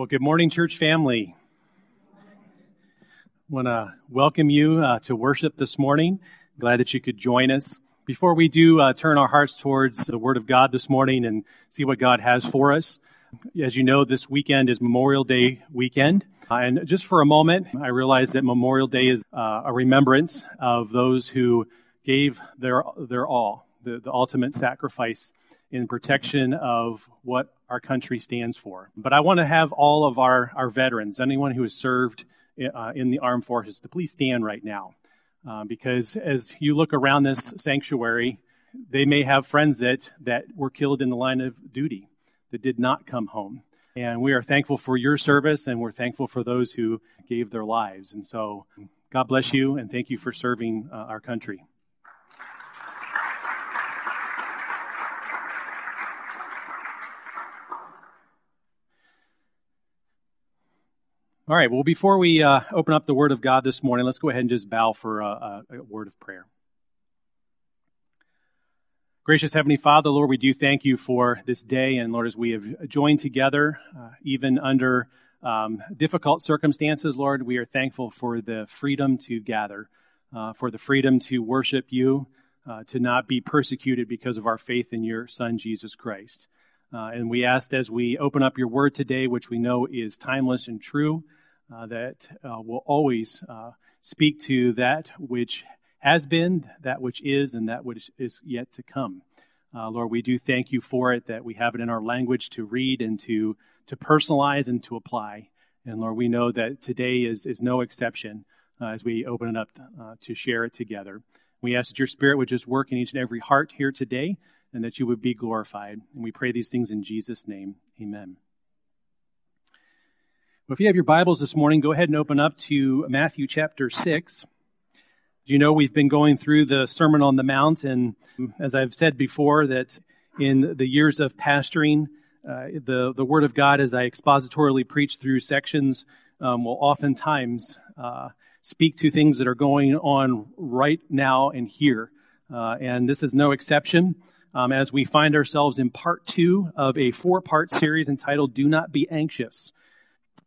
Well, good morning, church family. I want to welcome you uh, to worship this morning. Glad that you could join us. Before we do uh, turn our hearts towards the Word of God this morning and see what God has for us, as you know, this weekend is Memorial Day weekend. Uh, and just for a moment, I realize that Memorial Day is uh, a remembrance of those who gave their, their all, the, the ultimate sacrifice in protection of what our country stands for. But I want to have all of our, our veterans, anyone who has served uh, in the armed forces, to please stand right now. Uh, because as you look around this sanctuary, they may have friends that, that were killed in the line of duty that did not come home. And we are thankful for your service and we're thankful for those who gave their lives. And so, God bless you and thank you for serving uh, our country. All right, well, before we uh, open up the Word of God this morning, let's go ahead and just bow for a, a, word of prayer. Gracious Heavenly Father, Lord, we do thank you for this day, and Lord, as we have joined together, uh, even under um, difficult circumstances, Lord, we are thankful for the freedom to gather, uh, for the freedom to worship you, uh, to not be persecuted because of our faith in your Son, Jesus Christ. Uh, and we ask as we open up your word today, which we know is timeless and true, uh, that uh, will always uh, speak to that which has been, that which is, and that which is yet to come. Uh, Lord, we do thank you for it, that we have it in our language to read and to, to personalize and to apply. And Lord, we know that today is, is no exception as we open it up to share it together. We ask that your spirit would just work in each and every heart here today and that you would be glorified. And we pray these things in Jesus' name. Amen. Well, if you have your Bibles this morning, go ahead and open up to Matthew chapter 6. As you know, we've been going through the Sermon on the Mount, and as I've said before, that in the years of pastoring, uh, the, the Word of God, as I expositorily preach through sections, um, will oftentimes uh, speak to things that are going on right now and here. Uh, and this is no exception. Um, as we find ourselves in part two of a four part series entitled Do Not Be Anxious.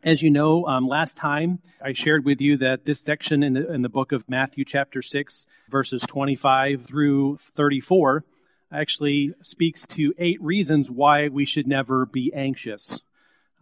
As you know, um, last time I shared with you that this section in the, in the book of Matthew, chapter 6, verses 25 through 34, actually speaks to eight reasons why we should never be anxious.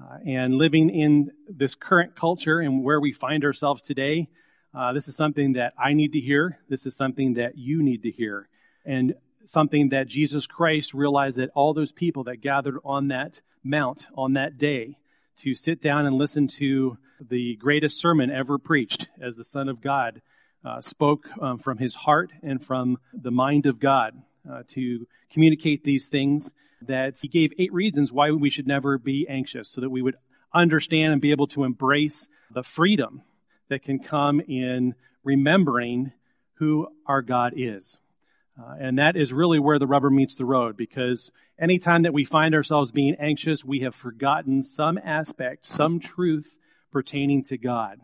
Uh, and living in this current culture and where we find ourselves today, uh, this is something that I need to hear. This is something that you need to hear. And something that Jesus Christ realized that all those people that gathered on that mount on that day, to sit down and listen to the greatest sermon ever preached as the Son of God uh, spoke um, from his heart and from the mind of God uh, to communicate these things. That he gave eight reasons why we should never be anxious, so that we would understand and be able to embrace the freedom that can come in remembering who our God is. Uh, and that is really where the rubber meets the road because anytime that we find ourselves being anxious, we have forgotten some aspect, some truth pertaining to God.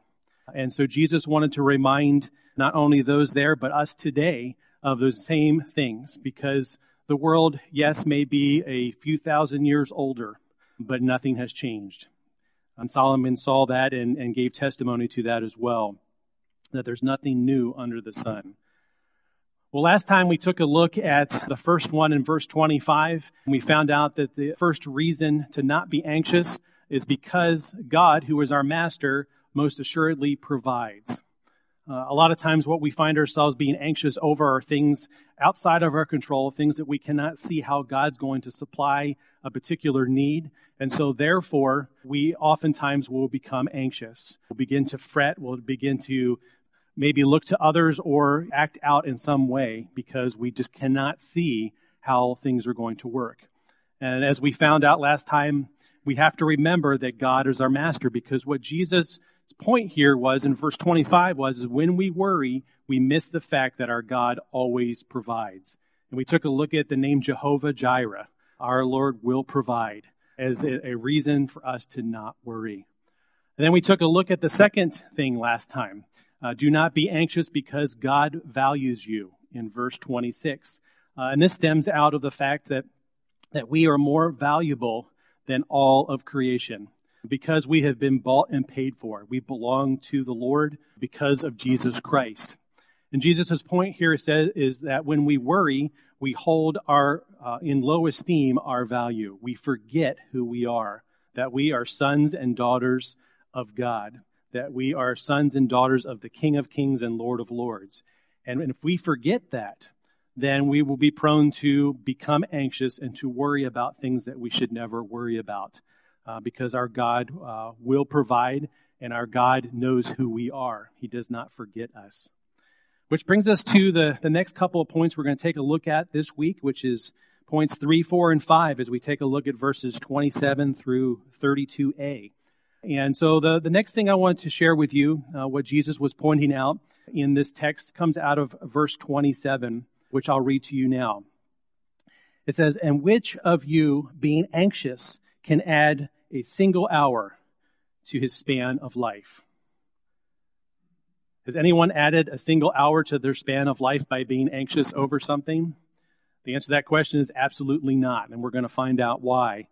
And so Jesus wanted to remind not only those there, but us today of those same things because the world, yes, may be a few thousand years older, but nothing has changed. And Solomon saw that and, and gave testimony to that as well, that there's nothing new under the sun. Well, last time we took a look at the first one in verse 25, and we found out that the first reason to not be anxious is because God, who is our master, most assuredly provides. Uh, a lot of times, what we find ourselves being anxious over are things outside of our control, things that we cannot see how God's going to supply a particular need. And so, therefore, we oftentimes will become anxious. We'll begin to fret. We'll begin to maybe look to others or act out in some way because we just cannot see how things are going to work. And as we found out last time, we have to remember that God is our master because what Jesus' point here was in verse 25 was when we worry, we miss the fact that our God always provides. And we took a look at the name Jehovah Jireh. Our Lord will provide as a, reason for us to not worry. And then we took a look at the second thing last time. Uh, do not be anxious because God values you in verse 26. Uh, and this stems out of the fact that, that we are more valuable than all of creation. because we have been bought and paid for. We belong to the Lord because of Jesus Christ. And Jesus' point here says, is that when we worry, we hold our, uh, in low esteem our value. We forget who we are, that we are sons and daughters of God, that we are sons and daughters of the King of Kings and Lord of Lords. And if we forget that, then we will be prone to become anxious and to worry about things that we should never worry about uh, because our God uh, will provide and our God knows who we are. He does not forget us. Which brings us to the, the next couple of points we're going to take a look at this week, which is points 3, 4, and 5 as we take a look at verses 27 through 32a. And so the, the next thing I want to share with you, uh, what Jesus was pointing out in this text, comes out of verse 27, which I'll read to you now. It says, And which of you, being anxious, can add a single hour to his span of life? Has anyone added a single hour to their span of life by being anxious over something? The answer to that question is absolutely not, and we're going to find out why.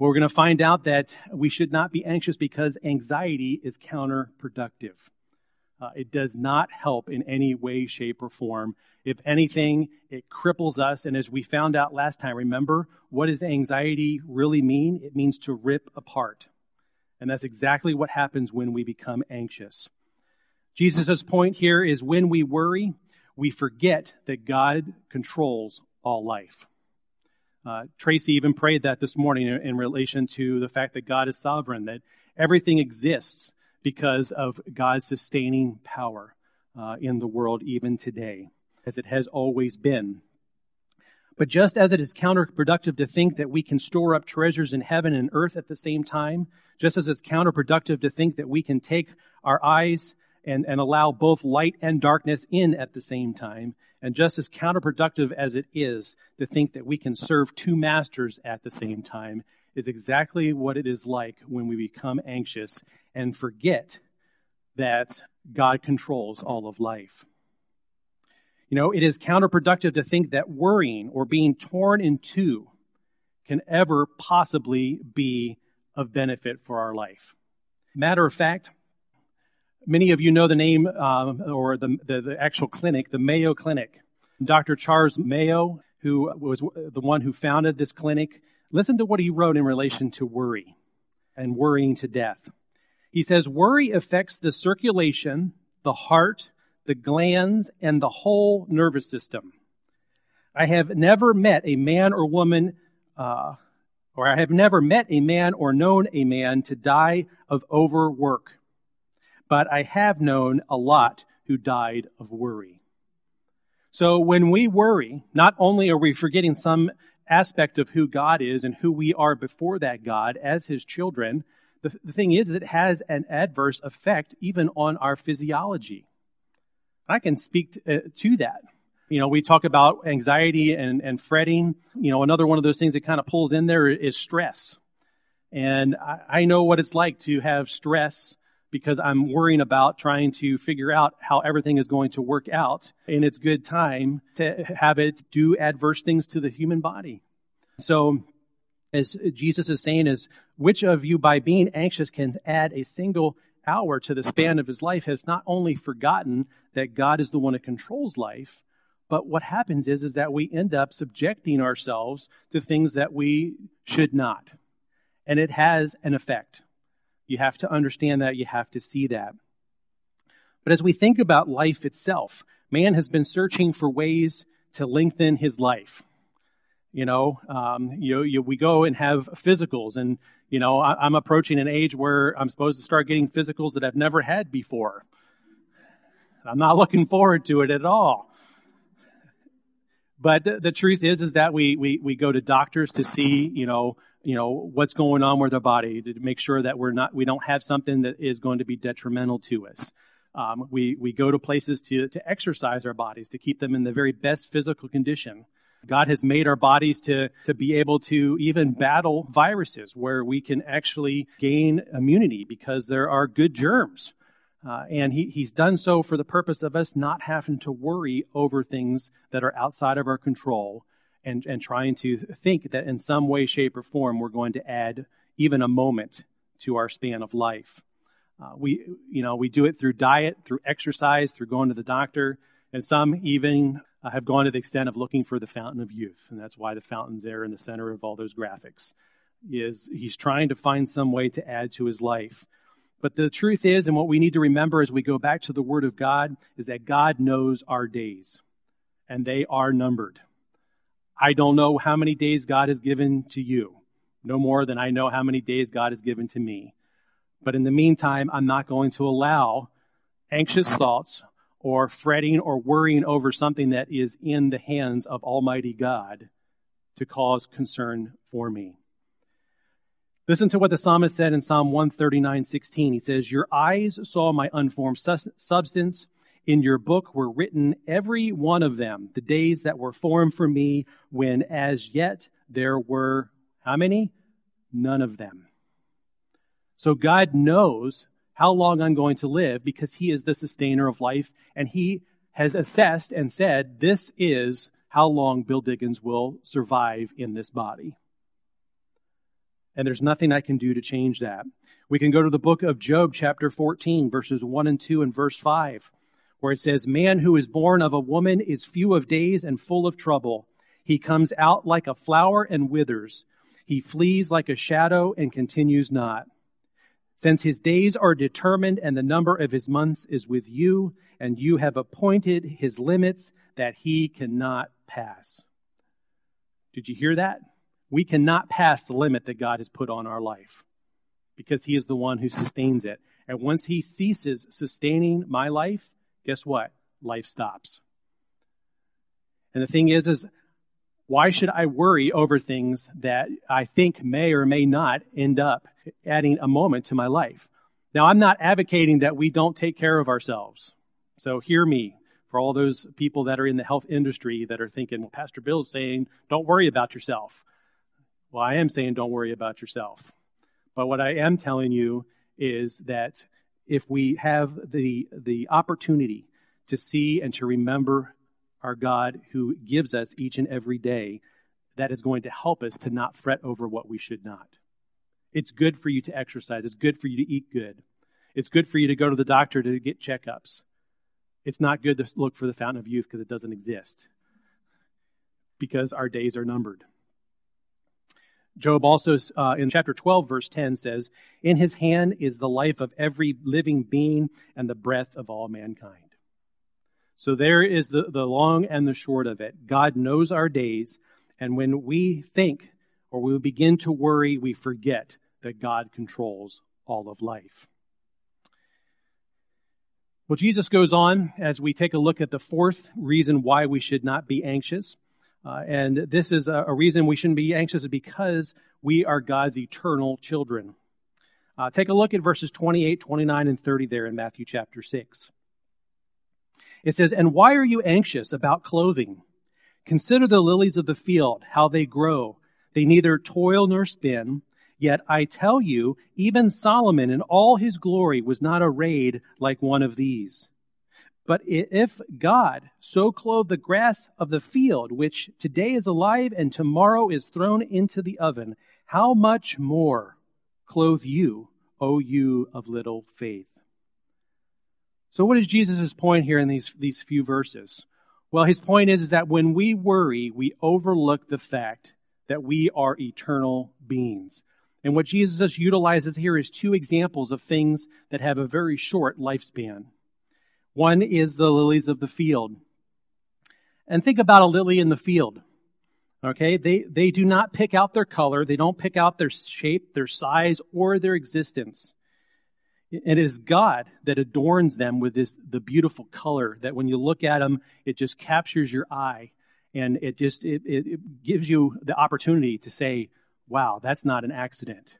We're going to find out that we should not be anxious because anxiety is counterproductive. Uh, it does not help in any way, shape, or form. If anything, it cripples us. And as we found out last time, remember, what does anxiety really mean? It means to rip apart. And that's exactly what happens when we become anxious. Jesus' point here is when we worry, we forget that God controls all life. Uh, Tracy even prayed that this morning in, in relation to the fact that God is sovereign, that everything exists because of God's sustaining power uh, in the world even today, as it has always been. But just as it is counterproductive to think that we can store up treasures in heaven and earth at the same time, just as it's counterproductive to think that we can take our eyes and, and allow both light and darkness in at the same time. And just as counterproductive as it is to think that we can serve two masters at the same time, is exactly what it is like when we become anxious and forget that God controls all of life. You know, it is counterproductive to think that worrying or being torn in two can ever possibly be of benefit for our life. Matter of fact, Many of you know the name um, or the, the, the actual clinic, the Mayo Clinic. Dr. Charles Mayo, who was the one who founded this clinic, listen to what he wrote in relation to worry and worrying to death. He says, Worry affects the circulation, the heart, the glands, and the whole nervous system. I have never met a man or woman, uh, or I have never met a man or known a man to die of overwork but I have known a lot who died of worry. So when we worry, not only are we forgetting some aspect of who God is and who we are before that God as his children, the, the thing is, it has an adverse effect even on our physiology. I can speak to, uh, to that. You know, we talk about anxiety and, and fretting. You know, another one of those things that kind of pulls in there is stress. And I, I know what it's like to have stress because I'm worrying about trying to figure out how everything is going to work out in its good time to have it do adverse things to the human body. So, as Jesus is saying, is which of you by being anxious can add a single hour to the span of his life has not only forgotten that God is the one that controls life, but what happens is, is that we end up subjecting ourselves to things that we should not. And it has an effect. You have to understand that. You have to see that. But as we think about life itself, man has been searching for ways to lengthen his life. You know, um, you, you, we go and have physicals, and you know, I, I'm approaching an age where I'm supposed to start getting physicals that I've never had before. I'm not looking forward to it at all. But the, the truth is, is that we, we, we go to doctors to see, you know, you know what's going on with our body to make sure that we're not we don't have something that is going to be detrimental to us. Um, we we go to places to to exercise our bodies to keep them in the very best physical condition. God has made our bodies to to be able to even battle viruses where we can actually gain immunity because there are good germs. Uh, and he, he's done so for the purpose of us not having to worry over things that are outside of our control and, and trying to think that in some way, shape, or form we're going to add even a moment to our span of life. Uh, we, you know, we do it through diet, through exercise, through going to the doctor, and some even uh, have gone to the extent of looking for the fountain of youth, and that's why the fountain's there in the center of all those graphics. Is he's trying to find some way to add to his life. But the truth is, and what we need to remember as we go back to the Word of God, is that God knows our days, and they are numbered. I don't know how many days God has given to you, no more than I know how many days God has given to me. But in the meantime, I'm not going to allow anxious thoughts or fretting or worrying over something that is in the hands of Almighty God to cause concern for me. Listen to what the psalmist said in Psalm 139:16. He says, "Your eyes saw my unformed substance. In your book were written every one of them, the days that were formed for me, when as yet there were how many? None of them." So God knows how long I'm going to live because he is the sustainer of life and he has assessed and said this is how long Bill Diggins will survive in this body and there's nothing I can do to change that. We can go to the book of Job, chapter 14, verses 1 and 2, and verse 5, where it says, Man who is born of a woman is few of days and full of trouble. He comes out like a flower and withers. He flees like a shadow and continues not. Since his days are determined and the number of his months is with you, and you have appointed his limits that he cannot pass. Did you hear that? we cannot pass the limit that God has put on our life because He is the one who sustains it. And once He ceases sustaining my life, guess what? Life stops. And the thing is, is why should I worry over things that I think may or may not end up adding a moment to my life? Now, I'm not advocating that we don't take care of ourselves. So hear me for all those people that are in the health industry that are thinking, well, Pastor Bill's saying, don't worry about yourself. Well, I am saying don't worry about yourself. But what I am telling you is that if we have the, the opportunity to see and to remember our God who gives us each and every day, that is going to help us to not fret over what we should not. It's good for you to exercise. It's good for you to eat good. It's good for you to go to the doctor to get checkups. It's not good to look for the fountain of youth because it doesn't exist. Because our days are numbered. Job also, uh, in chapter 12, verse 10, says, In his hand is the life of every living being and the breath of all mankind. So there is the, the long and the short of it. God knows our days, and when we think or we begin to worry, we forget that God controls all of life. Well, Jesus goes on as we take a look at the fourth reason why we should not be anxious. Uh, and this is a, a, reason we shouldn't be anxious because we are God's eternal children. Uh, take a look at verses 28, 29, and 30 there in Matthew chapter 6. It says, And why are you anxious about clothing? Consider the lilies of the field, how they grow. They neither toil nor spin. Yet I tell you, even Solomon in all his glory was not arrayed like one of these. But if God so clothe the grass of the field, which today is alive and tomorrow is thrown into the oven, how much more clothe you, O you of little faith? So, what is Jesus' point here in these, these few verses? Well, his point is, is that when we worry, we overlook the fact that we are eternal beings. And what Jesus utilizes here is two examples of things that have a very short lifespan. One is the lilies of the field. And think about a lily in the field. Okay, they, they do not pick out their color, they don't pick out their shape, their size, or their existence. And It is God that adorns them with this the beautiful color that when you look at them, it just captures your eye and it just it, it, it gives you the opportunity to say, wow, that's not an accident.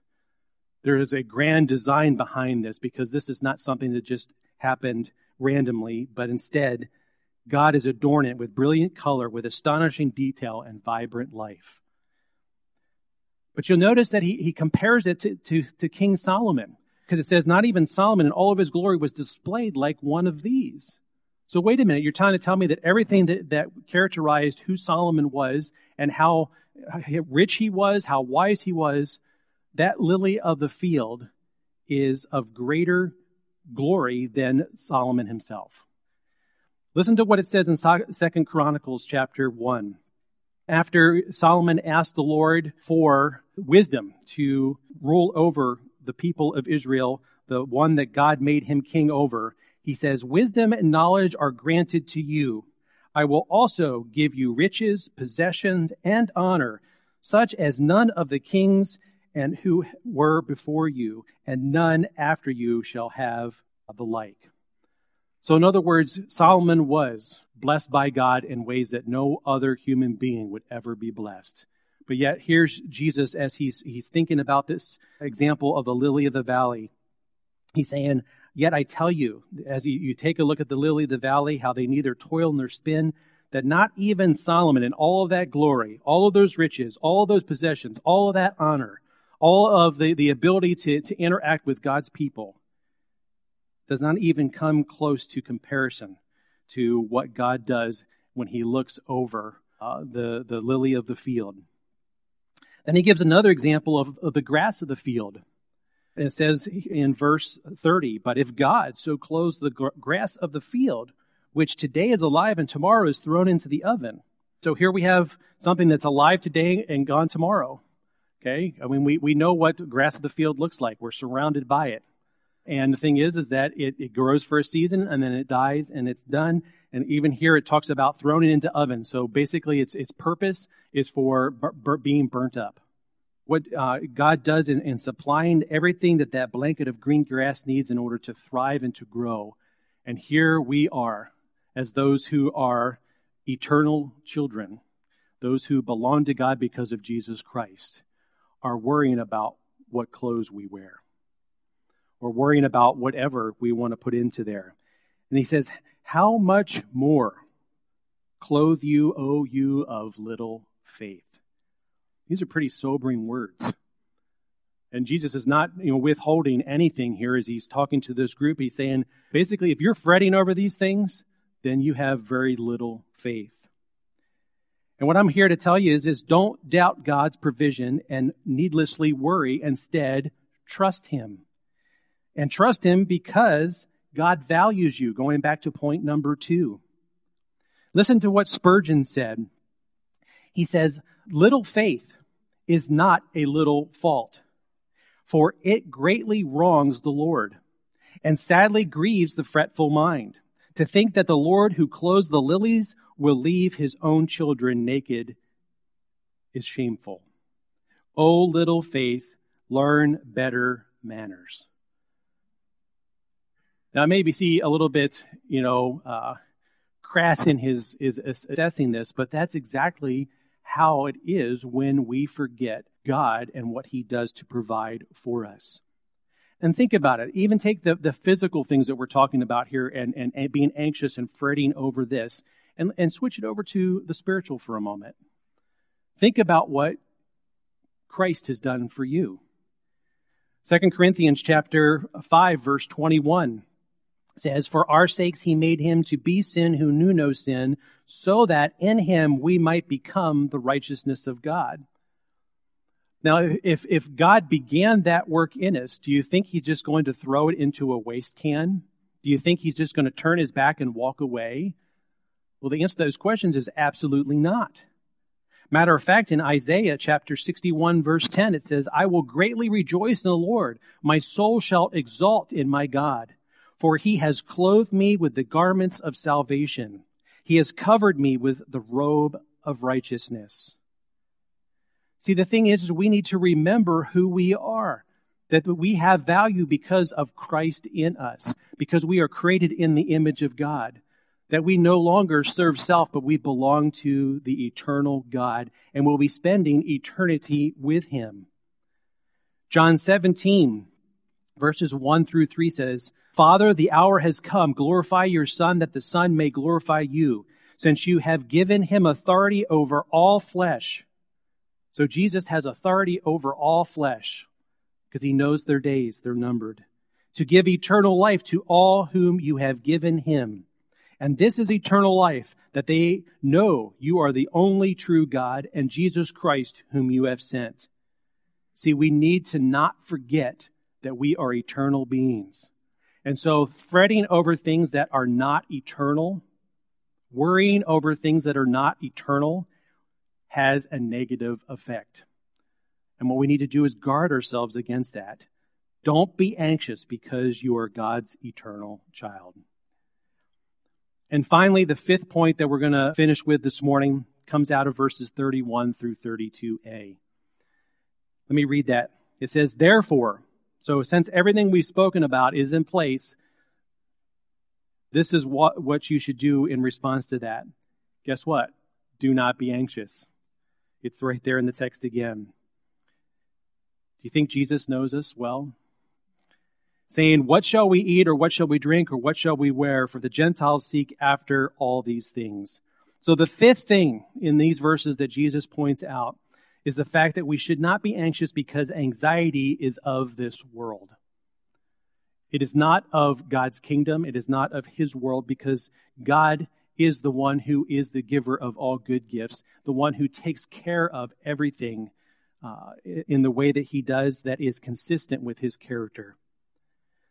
There is a grand design behind this because this is not something that just happened randomly, but instead, God is adorning it with brilliant color, with astonishing detail and vibrant life. But you'll notice that he, he compares it to, to, to King Solomon, because it says, Not even Solomon in all of his glory was displayed like one of these. So wait a minute, you're trying to tell me that everything that, that characterized who Solomon was and how rich he was, how wise he was, that lily of the field is of greater glory than Solomon himself. Listen to what it says in Second Chronicles chapter 1. After Solomon asked the Lord for wisdom to rule over the people of Israel, the one that God made him king over, he says, Wisdom and knowledge are granted to you. I will also give you riches, possessions, and honor, such as none of the kings and who were before you, and none after you shall have the like. So, in other words, Solomon was blessed by God in ways that no other human being would ever be blessed. But yet, here's Jesus as he's, he's thinking about this example of the lily of the valley. He's saying, Yet I tell you, as you, you take a look at the lily of the valley, how they neither toil nor spin, that not even Solomon in all of that glory, all of those riches, all of those possessions, all of that honor, all of the, the ability to, to interact with God's people, does not even come close to comparison to what God does when he looks over uh, the, the lily of the field. Then he gives another example of, of the grass of the field. And it says in verse 30, But if God so clothes the grass of the field, which today is alive and tomorrow is thrown into the oven. So here we have something that's alive today and gone tomorrow. Okay? I mean, we, we know what grass of the field looks like. We're surrounded by it. And the thing is, is that it, it grows for a season and then it dies and it's done. And even here it talks about throwing it into oven. So basically its, its purpose is for bur- bur- being burnt up. What uh, God does in, in supplying everything that that blanket of green grass needs in order to thrive and to grow. And here we are as those who are eternal children, those who belong to God because of Jesus Christ, are worrying about what clothes we wear or worrying about whatever we want to put into there. And he says, How much more clothe you, O you of little faith? These are pretty sobering words. And Jesus is not, you know, withholding anything here as he's talking to this group. He's saying, basically, if you're fretting over these things, then you have very little faith. And what I'm here to tell you is, is don't doubt God's provision and needlessly worry. Instead, trust Him and trust Him because God values you. Going back to point number two. Listen to what Spurgeon said. He says, Little faith is not a little fault, for it greatly wrongs the Lord and sadly grieves the fretful mind. To think that the Lord who clothes the lilies will leave his own children naked is shameful. O oh, little faith, learn better manners. Now, maybe see a little bit, you know, uh, crass in his is assessing this, but that's exactly how it is when we forget God and what He does to provide for us. And think about it. Even take the, the physical things that we're talking about here and, and, and being anxious and fretting over this and, and switch it over to the spiritual for a moment. Think about what Christ has done for you. 2 Corinthians chapter 5 verse 21 says, For our sakes he made him to be sin who knew no sin, so that in him we might become the righteousness of God. Now, if, if God began that work in us, do you think he's just going to throw it into a waste can? Do you think he's just going to turn his back and walk away? Well, the answer to those questions is absolutely not. Matter of fact, in Isaiah chapter 61 verse 10, it says, I will greatly rejoice in the Lord. My soul shall exult in my God. For he has clothed me with the garments of salvation. He has covered me with the robe of righteousness. See, the thing is, is we need to remember who we are. That we have value because of Christ in us, because we are created in the image of God. That we no longer serve self, but we belong to the eternal God and will be spending eternity with Him. John 17, verses 1 through 3 says, Father, the hour has come. Glorify your Son that the Son may glorify you, since you have given him authority over all flesh. So Jesus has authority over all flesh because he knows their days, they're numbered, to give eternal life to all whom you have given him. And this is eternal life, that they know you are the only true God and Jesus Christ whom you have sent. See, we need to not forget that we are eternal beings. And so fretting over things that are not eternal, worrying over things that are not eternal, has a negative effect. And what we need to do is guard ourselves against that. Don't be anxious because you are God's eternal child. And finally, the fifth point that we're going to finish with this morning comes out of verses 31 through 32a. Let me read that. It says, Therefore, so since everything we've spoken about is in place, this is what, what you should do in response to that. Guess what? Do not be anxious. It's right there in the text again. Do you think Jesus knows us well? Saying, What shall we eat, or what shall we drink, or what shall we wear? For the Gentiles seek after all these things. So, the fifth thing in these verses that Jesus points out is the fact that we should not be anxious because anxiety is of this world. It is not of God's kingdom. It is not of His world because God is the one who is the giver of all good gifts, the one who takes care of everything uh, in the way that He does that is consistent with His character.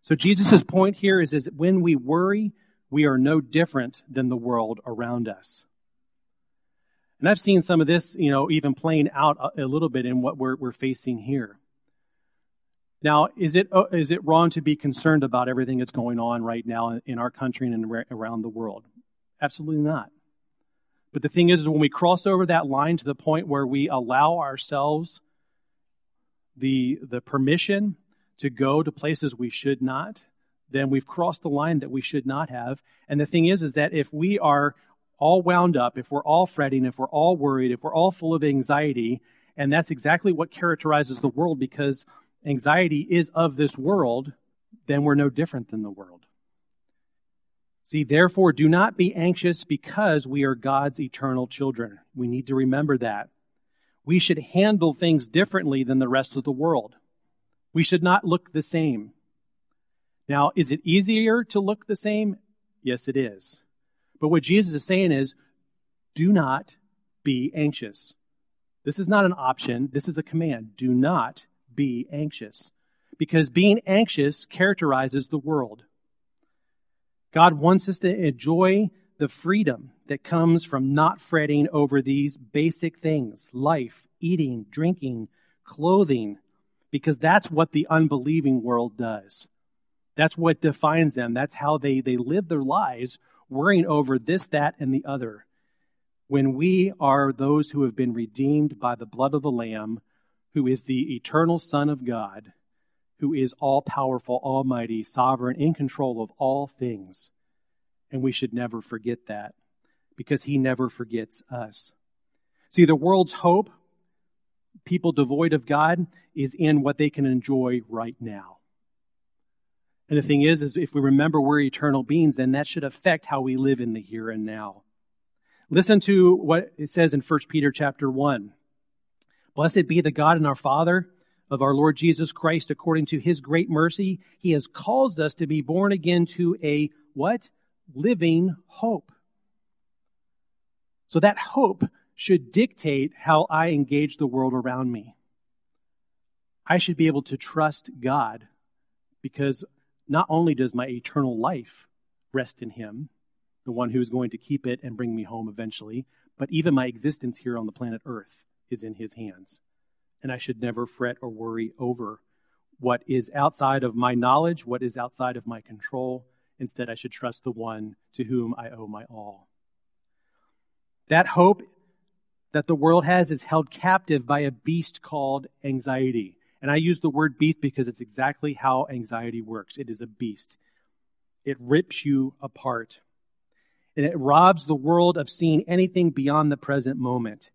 So Jesus' point here is, is that when we worry, we are no different than the world around us. And I've seen some of this, you know, even playing out a, a little bit in what we're, we're facing here. Now, is it, uh, is it wrong to be concerned about everything that's going on right now in our country and around the world? Absolutely not. But the thing is, is when we cross over that line to the point where we allow ourselves the, the permission to go to places we should not, then we've crossed the line that we should not have. And the thing is, is that if we are all wound up, if we're all fretting, if we're all worried, if we're all full of anxiety, and that's exactly what characterizes the world because anxiety is of this world, then we're no different than the world. See, therefore, do not be anxious because we are God's eternal children. We need to remember that. We should handle things differently than the rest of the world. We should not look the same. Now, is it easier to look the same? Yes, it is. But what Jesus is saying is, do not be anxious. This is not an option. This is a command. Do not be anxious. Because being anxious characterizes the world. God wants us to enjoy the freedom that comes from not fretting over these basic things life, eating, drinking, clothing, because that's what the unbelieving world does. That's what defines them. That's how they, they live their lives, worrying over this, that, and the other. When we are those who have been redeemed by the blood of the Lamb, who is the eternal Son of God, who is all powerful, almighty, sovereign, in control of all things. And we should never forget that because he never forgets us. See, the world's hope, people devoid of God, is in what they can enjoy right now. And the thing is, is if we remember we're eternal beings, then that should affect how we live in the here and now. Listen to what it says in 1 Peter chapter 1. Blessed be the God and our Father of our Lord Jesus Christ, according to his great mercy, he has caused us to be born again to a what? Living hope. So that hope should dictate how I engage the world around me. I should be able to trust God because not only does my eternal life rest in Him, the one who is going to keep it and bring me home eventually, but even my existence here on the planet Earth is in His hands and I should never fret or worry over what is outside of my knowledge, what is outside of my control. Instead, I should trust the one to whom I owe my all. That hope that the world has is held captive by a beast called anxiety. And I use the word beast because it's exactly how anxiety works. It is a beast. It rips you apart. And it robs the world of seeing anything beyond the present moment.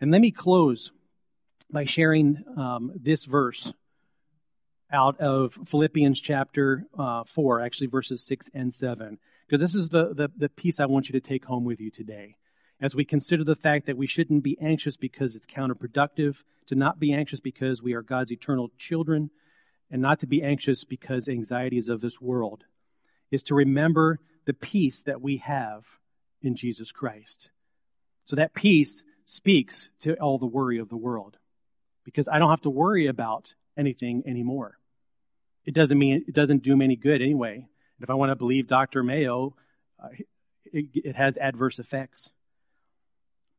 And let me close by sharing um, this verse out of Philippians chapter uh, 4, actually verses 6 and 7, because this is the, the, the piece I want you to take home with you today. As we consider the fact that we shouldn't be anxious because it's counterproductive, to not be anxious because we are God's eternal children, and not to be anxious because anxiety is of this world, is to remember the peace that we have in Jesus Christ. So that peace speaks to all the worry of the world because I don't have to worry about anything anymore. it doesn't mean it doesn't do me any good anyway. And If I want to believe Dr. Mayo, uh, it, it has adverse effects.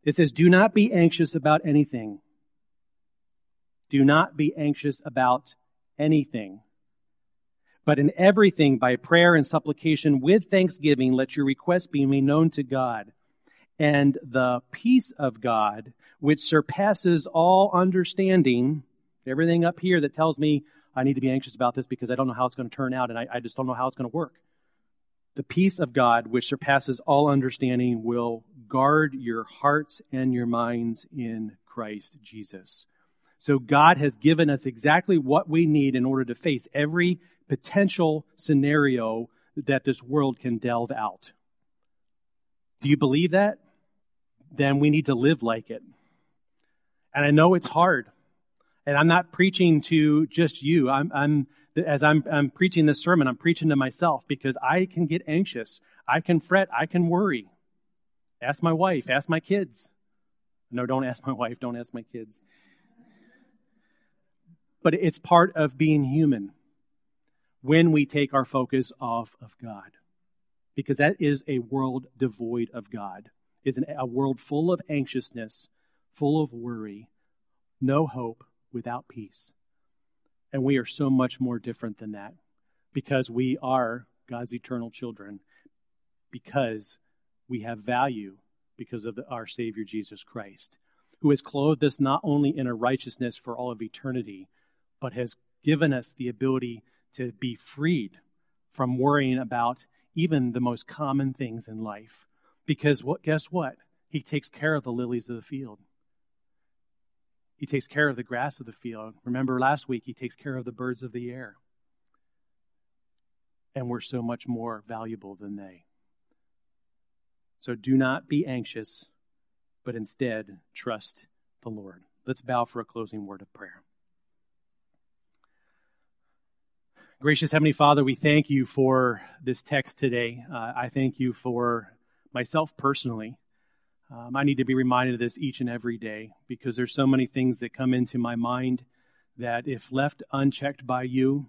It says, Do not be anxious about anything. Do not be anxious about anything. But in everything, by prayer and supplication with thanksgiving, let your requests be made known to God. And the peace of God, which surpasses all understanding, everything up here that tells me I need to be anxious about this because I don't know how it's going to turn out and I, I just don't know how it's going to work. The peace of God, which surpasses all understanding, will guard your hearts and your minds in Christ Jesus. So God has given us exactly what we need in order to face every potential scenario that this world can delve out. Do you believe that? Then we need to live like it. And I know it's hard. And I'm not preaching to just you. I'm, I'm as I'm, I'm preaching this sermon, I'm preaching to myself because I can get anxious. I can fret. I can worry. Ask my wife. Ask my kids. No, don't ask my wife. Don't ask my kids. But it's part of being human when we take our focus off of God. Because that is a world devoid of God. Is a world full of anxiousness, full of worry, no hope, without peace. And we are so much more different than that because we are God's eternal children, because we have value because of the, our Savior Jesus Christ, who has clothed us not only in a righteousness for all of eternity, but has given us the ability to be freed from worrying about even the most common things in life. Because what, guess what? He takes care of the lilies of the field. He takes care of the grass of the field. Remember last week, He takes care of the birds of the air. And we're so much more valuable than they. So do not be anxious, but instead trust the Lord. Let's bow for a closing word of prayer. Gracious Heavenly Father, we thank you for this text today. Uh, I thank you for myself personally. Um, I need to be reminded of this each and every day because there's so many things that come into my mind that, if left unchecked by you,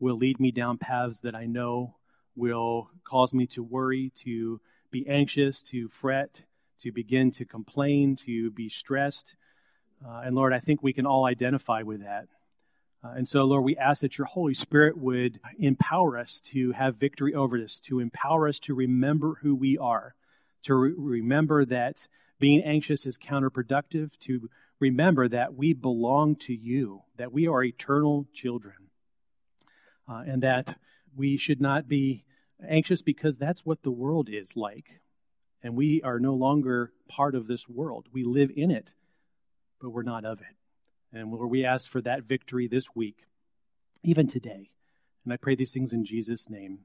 will lead me down paths that I know will cause me to worry, to be anxious, to fret, to begin to complain, to be stressed. Uh, and Lord, I think we can all identify with that. Uh, and so, Lord, we ask that your Holy Spirit would empower us to have victory over this, to empower us to remember who we are, to re- remember that being anxious is counterproductive, to remember that we belong to you, that we are eternal children, uh, and that we should not be anxious because that's what the world is like. And we are no longer part of this world. We live in it, but we're not of it. And Lord, we ask for that victory this week, even today. And I pray these things in Jesus' name.